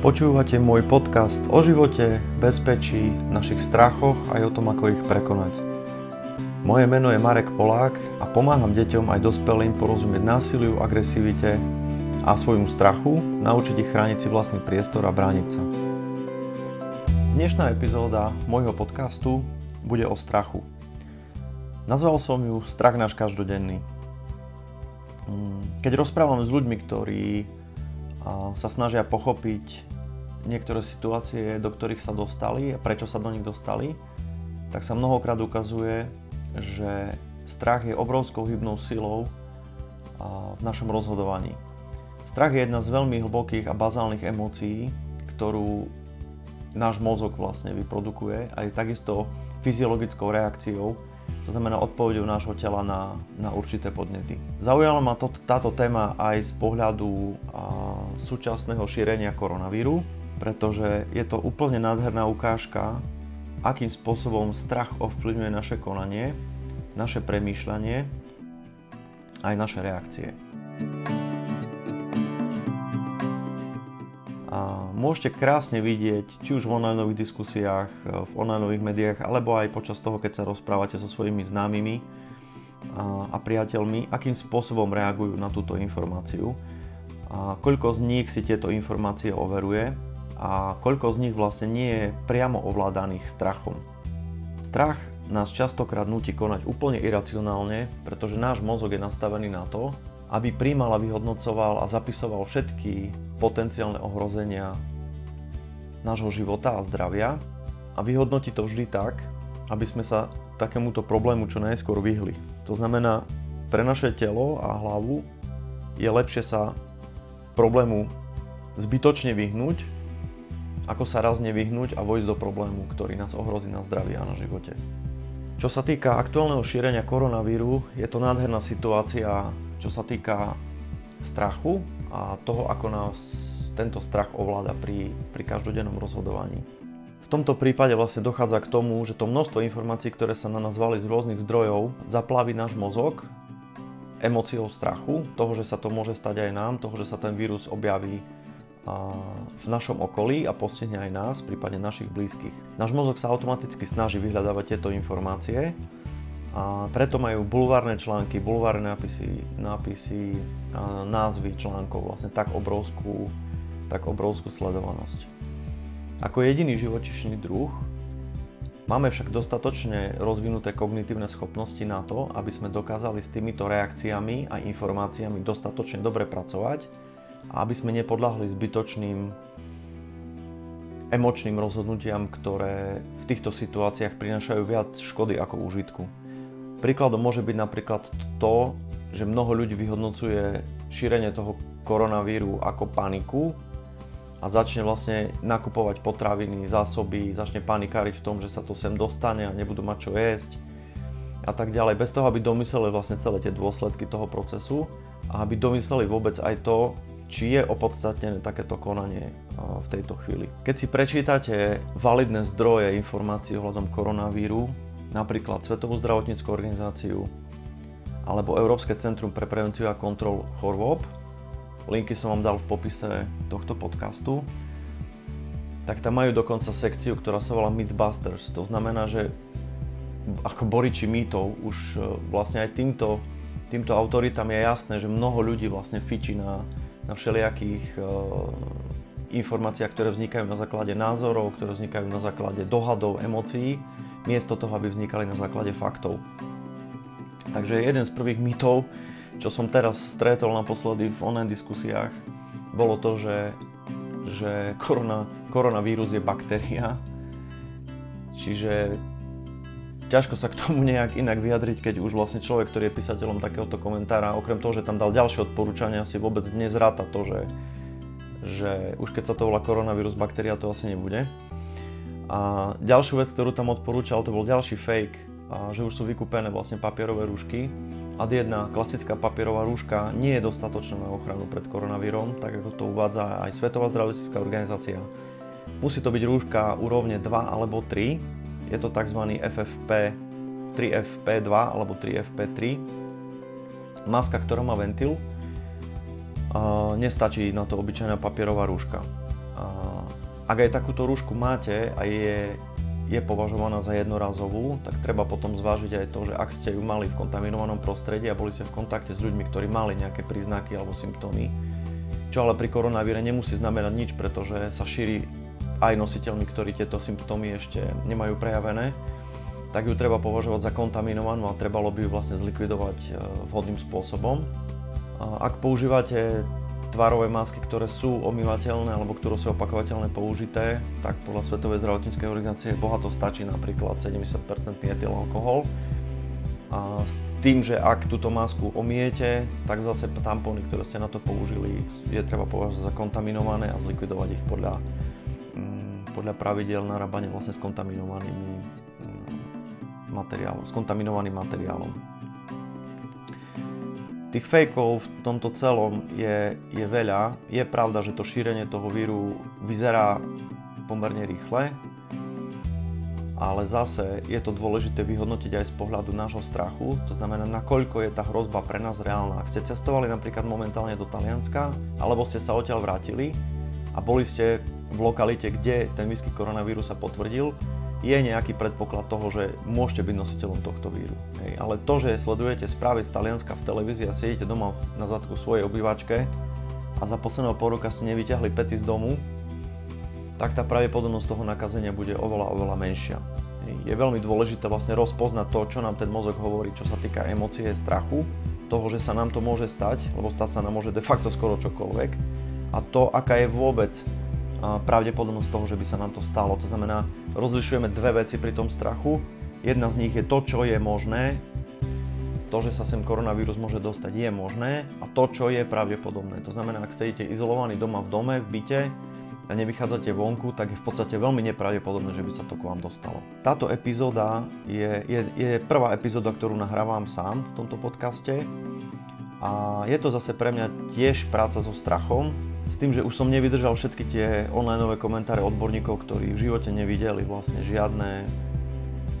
Počúvate môj podcast o živote, bezpečí, našich strachoch aj o tom, ako ich prekonať. Moje meno je Marek Polák a pomáham deťom aj dospelým porozumieť násiliu, agresivite a svojmu strachu, naučiť ich chrániť si vlastný priestor a brániť sa. Dnešná epizóda môjho podcastu bude o strachu. Nazval som ju Strach náš každodenný. Mm, keď rozprávam s ľuďmi, ktorí sa snažia pochopiť niektoré situácie, do ktorých sa dostali a prečo sa do nich dostali, tak sa mnohokrát ukazuje, že strach je obrovskou hybnou silou v našom rozhodovaní. Strach je jedna z veľmi hlbokých a bazálnych emócií, ktorú náš mozog vlastne vyprodukuje a je takisto fyziologickou reakciou to znamená odpovedou nášho tela na, na určité podnety. Zaujala ma to, táto téma aj z pohľadu a, súčasného šírenia koronavíru, pretože je to úplne nádherná ukážka, akým spôsobom strach ovplyvňuje naše konanie, naše premýšľanie, aj naše reakcie. Môžete krásne vidieť, či už v online diskusiách, v online médiách, alebo aj počas toho, keď sa rozprávate so svojimi známymi a, a priateľmi, akým spôsobom reagujú na túto informáciu. A koľko z nich si tieto informácie overuje a koľko z nich vlastne nie je priamo ovládaných strachom. Strach nás častokrát nutí konať úplne iracionálne, pretože náš mozog je nastavený na to, aby príjmal a vyhodnocoval a zapisoval všetky potenciálne ohrozenia nášho života a zdravia a vyhodnotiť to vždy tak, aby sme sa takémuto problému čo najskôr vyhli. To znamená, pre naše telo a hlavu je lepšie sa problému zbytočne vyhnúť, ako sa raz nevyhnúť a vojsť do problému, ktorý nás ohrozí na zdraví a na živote. Čo sa týka aktuálneho šírenia koronavíru, je to nádherná situácia, čo sa týka strachu a toho, ako nás tento strach ovláda pri, pri každodennom rozhodovaní. V tomto prípade vlastne dochádza k tomu, že to množstvo informácií, ktoré sa na nás valí z rôznych zdrojov, zaplaví náš mozog emóciou strachu, toho, že sa to môže stať aj nám, toho, že sa ten vírus objaví v našom okolí a postihne aj nás, prípadne našich blízkych. Náš mozog sa automaticky snaží vyhľadávať tieto informácie a preto majú bulvárne články, bulvárne nápisy, nápisy a názvy článkov vlastne tak obrovskú, tak obrovskú sledovanosť. Ako jediný živočišný druh máme však dostatočne rozvinuté kognitívne schopnosti na to, aby sme dokázali s týmito reakciami a informáciami dostatočne dobre pracovať a aby sme nepodľahli zbytočným emočným rozhodnutiam, ktoré v týchto situáciách prinášajú viac škody ako úžitku. Príkladom môže byť napríklad to, že mnoho ľudí vyhodnocuje šírenie toho koronavíru ako paniku a začne vlastne nakupovať potraviny, zásoby, začne panikáriť v tom, že sa to sem dostane a nebudú mať čo jesť a tak ďalej, bez toho, aby domysleli vlastne celé tie dôsledky toho procesu a aby domysleli vôbec aj to, či je opodstatnené takéto konanie v tejto chvíli. Keď si prečítate validné zdroje informácií ohľadom koronavíru, napríklad Svetovú zdravotníckú organizáciu alebo Európske centrum pre prevenciu a kontrol chorôb, linky som vám dal v popise tohto podcastu, tak tam majú dokonca sekciu, ktorá sa volá Mythbusters. To znamená, že ako boriči mýtov už e, vlastne aj týmto, týmto autoritám je jasné, že mnoho ľudí vlastne fičí na, na všelijakých uh, informáciách, ktoré vznikajú na základe názorov, ktoré vznikajú na základe dohadov, emócií, miesto toho, aby vznikali na základe faktov. Takže jeden z prvých mytov, čo som teraz stretol naposledy v online diskusiách, bolo to, že, že korona, koronavírus je baktéria. Čiže ťažko sa k tomu nejak inak vyjadriť, keď už vlastne človek, ktorý je písateľom takéhoto komentára, okrem toho, že tam dal ďalšie odporúčania, si vôbec nezráta to, že, že už keď sa to volá koronavírus baktéria, to asi nebude. A ďalšiu vec, ktorú tam odporúčal, to bol ďalší fake, a že už sú vykúpené vlastne papierové rúšky. A jedna klasická papierová rúška nie je dostatočná na ochranu pred koronavírom, tak ako to uvádza aj Svetová zdravotnícká organizácia. Musí to byť rúška úrovne 2 alebo 3, je to tzv. FFP 3FP2 alebo 3FP3. Maska, ktorá má ventil. Nestačí na to obyčajná papierová rúška. ak aj takúto rúšku máte a je, je považovaná za jednorazovú, tak treba potom zvážiť aj to, že ak ste ju mali v kontaminovanom prostredí a boli ste v kontakte s ľuďmi, ktorí mali nejaké príznaky alebo symptómy, čo ale pri koronavíre nemusí znamenať nič, pretože sa šíri aj nositeľmi, ktorí tieto symptómy ešte nemajú prejavené, tak ju treba považovať za kontaminovanú a trebalo by ju vlastne zlikvidovať e, vhodným spôsobom. Ak používate tvárové masky, ktoré sú omývateľné alebo ktoré sú opakovateľné použité, tak podľa Svetovej zdravotníckej organizácie bohato stačí napríklad 70% etyl alkohol. A s tým, že ak túto masku omiete, tak zase tampóny, ktoré ste na to použili, je treba považovať za kontaminované a zlikvidovať ich podľa, podľa pravidel narábania vlastne s kontaminovanými mm, materiálom, s kontaminovaným materiálom. Tých fejkov v tomto celom je, je veľa. Je pravda, že to šírenie toho víru vyzerá pomerne rýchle, ale zase je to dôležité vyhodnotiť aj z pohľadu nášho strachu, to znamená, nakoľko je tá hrozba pre nás reálna. Ak ste cestovali napríklad momentálne do Talianska, alebo ste sa odtiaľ vrátili a boli ste v lokalite, kde ten výskyt koronavírus sa potvrdil, je nejaký predpoklad toho, že môžete byť nositeľom tohto víru. Hej. Ale to, že sledujete správy z Talianska v televízii a sedíte doma na zadku svojej obývačke a za posledného pol ste nevyťahli pety z domu, tak tá pravdepodobnosť toho nakazenia bude oveľa, oveľa menšia. Hej. Je veľmi dôležité vlastne rozpoznať to, čo nám ten mozog hovorí, čo sa týka emócie, strachu, toho, že sa nám to môže stať, lebo stať sa nám môže de facto skoro čokoľvek a to, aká je vôbec pravdepodobnosť toho, že by sa nám to stalo. To znamená, rozlišujeme dve veci pri tom strachu. Jedna z nich je to, čo je možné, to, že sa sem koronavírus môže dostať, je možné a to, čo je pravdepodobné. To znamená, ak sedíte izolovaní doma v dome, v byte a nevychádzate vonku, tak je v podstate veľmi nepravdepodobné, že by sa to k vám dostalo. Táto epizóda je, je, je prvá epizóda, ktorú nahrávam sám v tomto podcaste a je to zase pre mňa tiež práca so strachom, s tým, že už som nevydržal všetky tie online komentáre odborníkov, ktorí v živote nevideli vlastne žiadne,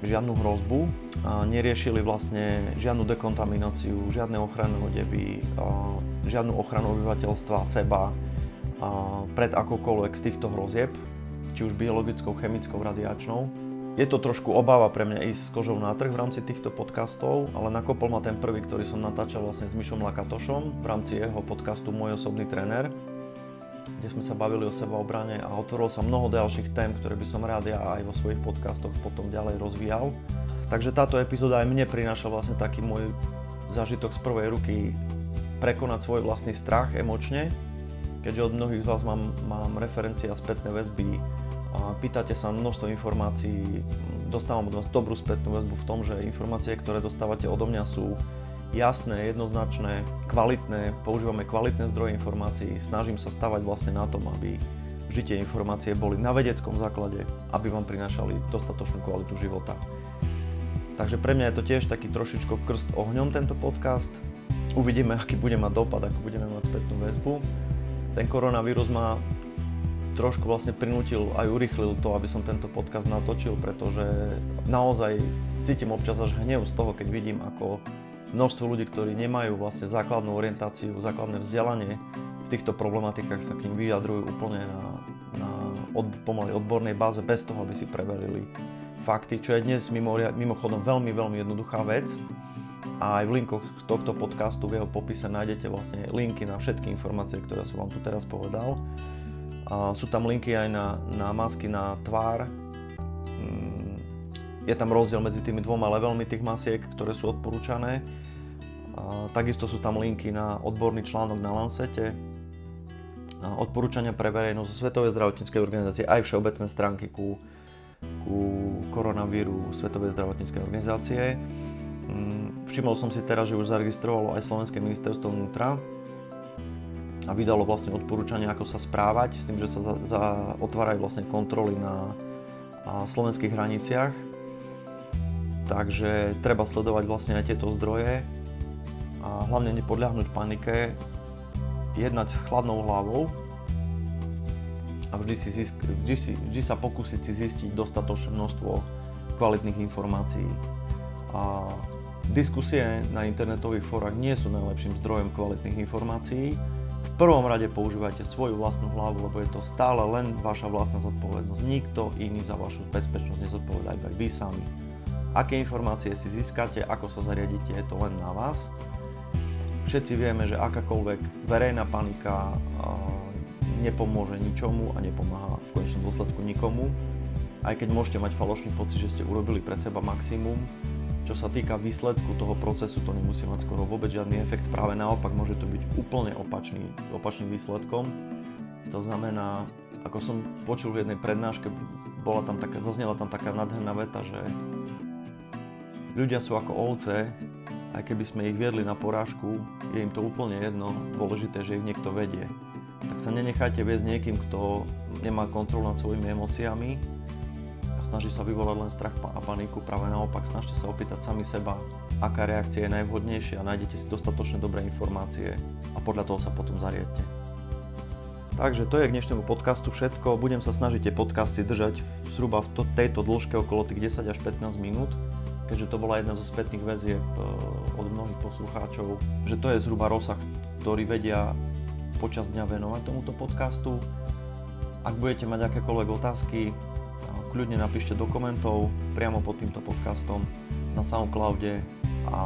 žiadnu hrozbu, a neriešili vlastne žiadnu dekontamináciu, žiadne ochranné odeby, žiadnu ochranu obyvateľstva, seba pred akokoľvek z týchto hrozieb, či už biologickou, chemickou, radiačnou. Je to trošku obava pre mňa ísť s kožou na trh v rámci týchto podcastov, ale nakopol ma ten prvý, ktorý som natáčal vlastne s Mišom Lakatošom v rámci jeho podcastu Môj osobný tréner kde sme sa bavili o sebaobrane a otvoril sa mnoho ďalších tém, ktoré by som rád ja aj vo svojich podcastoch potom ďalej rozvíjal. Takže táto epizóda aj mne prináša vlastne taký môj zážitok z prvej ruky prekonať svoj vlastný strach emočne, keďže od mnohých z vás mám, mám referencie a spätné väzby pýtate sa množstvo informácií, dostávam od vás dobrú spätnú väzbu v tom, že informácie, ktoré dostávate odo mňa sú jasné, jednoznačné, kvalitné, používame kvalitné zdroje informácií, snažím sa stavať vlastne na tom, aby žitie informácie boli na vedeckom základe, aby vám prinášali dostatočnú kvalitu života. Takže pre mňa je to tiež taký trošičko krst ohňom tento podcast. Uvidíme, aký bude mať dopad, ako budeme mať spätnú väzbu. Ten koronavírus ma trošku vlastne prinútil aj urychlil to, aby som tento podcast natočil, pretože naozaj cítim občas až hnev z toho, keď vidím, ako množstvo ľudí, ktorí nemajú vlastne základnú orientáciu, základné vzdelanie v týchto problematikách sa k ním vyjadrujú úplne na, na od, pomaly odbornej báze bez toho, aby si preverili fakty, čo je dnes mimo, mimochodom veľmi, veľmi jednoduchá vec. A aj v linkoch tohto podcastu v jeho popise nájdete vlastne linky na všetky informácie, ktoré som vám tu teraz povedal. Sú tam linky aj na, na masky na tvár. Mm, je tam rozdiel medzi tými dvoma levelmi tých masiek, ktoré sú odporúčané takisto sú tam linky na odborný článok na Lancete, odporúčania pre verejnosť Svetovej zdravotníckej organizácie, aj všeobecné stránky ku, ku koronavíru Svetovej zdravotníckej organizácie. Mm, všimol som si teraz, že už zaregistrovalo aj Slovenské ministerstvo vnútra a vydalo vlastne odporúčania, ako sa správať, s tým, že sa za, za, otvárajú vlastne kontroly na slovenských hraniciach. Takže treba sledovať vlastne aj tieto zdroje a hlavne nepodľahnúť panike, jednať s chladnou hlavou a vždy, si zisk, vždy, si, vždy sa pokúsiť si zistiť dostatočné množstvo kvalitných informácií. A diskusie na internetových fórach nie sú najlepším zdrojom kvalitných informácií, prvom rade používajte svoju vlastnú hlavu, lebo je to stále len vaša vlastná zodpovednosť. Nikto iný za vašu bezpečnosť nezodpovedá, iba vy sami. Aké informácie si získate, ako sa zariadíte, je to len na vás. Všetci vieme, že akákoľvek verejná panika nepomôže ničomu a nepomáha v konečnom dôsledku nikomu. Aj keď môžete mať falošný pocit, že ste urobili pre seba maximum, čo sa týka výsledku toho procesu, to nemusí mať skoro vôbec žiadny efekt, práve naopak môže to byť úplne opačný, opačným výsledkom. To znamená, ako som počul v jednej prednáške, bola tam taká, zaznela tam taká nádherná veta, že ľudia sú ako ovce, aj keby sme ich viedli na porážku, je im to úplne jedno, dôležité, že ich niekto vedie. Tak sa nenechajte viesť niekým, kto nemá kontrolu nad svojimi emóciami, snaží sa vyvolať len strach a paniku, práve naopak snažte sa opýtať sami seba, aká reakcia je najvhodnejšia nájdete si dostatočne dobré informácie a podľa toho sa potom zariadte. Takže to je k dnešnému podcastu všetko. Budem sa snažiť tie podcasty držať zhruba v to, tejto dĺžke okolo tých 10 až 15 minút, keďže to bola jedna zo spätných väzieb e, od mnohých poslucháčov, že to je zhruba rozsah, ktorý vedia počas dňa venovať tomuto podcastu. Ak budete mať akékoľvek otázky, kľudne napíšte do komentov priamo pod týmto podcastom na Soundcloude a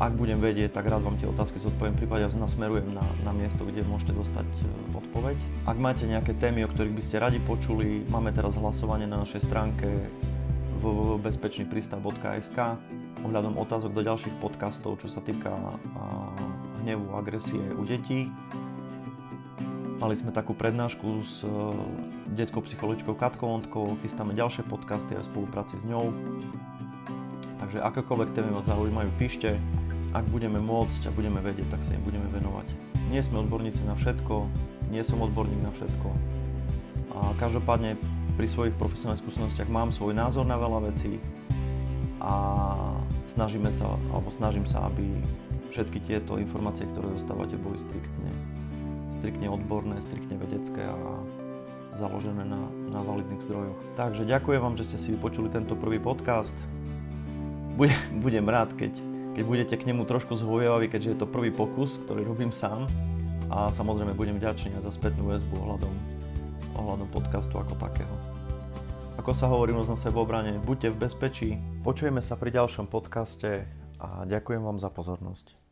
ak budem vedieť, tak rád vám tie otázky zodpoviem, prípade nasmerujem na, na miesto, kde môžete dostať e, odpoveď. Ak máte nejaké témy, o ktorých by ste radi počuli, máme teraz hlasovanie na našej stránke www.bezpečnýprístav.sk ohľadom otázok do ďalších podcastov, čo sa týka hnevu, agresie u detí. Mali sme takú prednášku s e, detskou psychologičkou Katkou Ondkou, chystáme ďalšie podcasty aj v spolupráci s ňou. Takže akékoľvek témy vás zaujímajú, píšte. Ak budeme môcť a budeme vedieť, tak sa im budeme venovať. Nie sme odborníci na všetko, nie som odborník na všetko. A každopádne pri svojich profesionálnych skúsenostiach mám svoj názor na veľa vecí a snažíme sa, alebo snažím sa, aby všetky tieto informácie, ktoré dostávate, boli striktne striktne odborné, striktne vedecké a založené na, na validných zdrojoch. Takže ďakujem vám, že ste si vypočuli tento prvý podcast. Budem, budem rád, keď, keď budete k nemu trošku zhojevaví, keďže je to prvý pokus, ktorý robím sám. A samozrejme budem vďačný za spätnú väzbu ohľadom, ohľadom podcastu ako takého. Ako sa hovorí na sebe obrane, buďte v bezpečí. Počujeme sa pri ďalšom podcaste a ďakujem vám za pozornosť.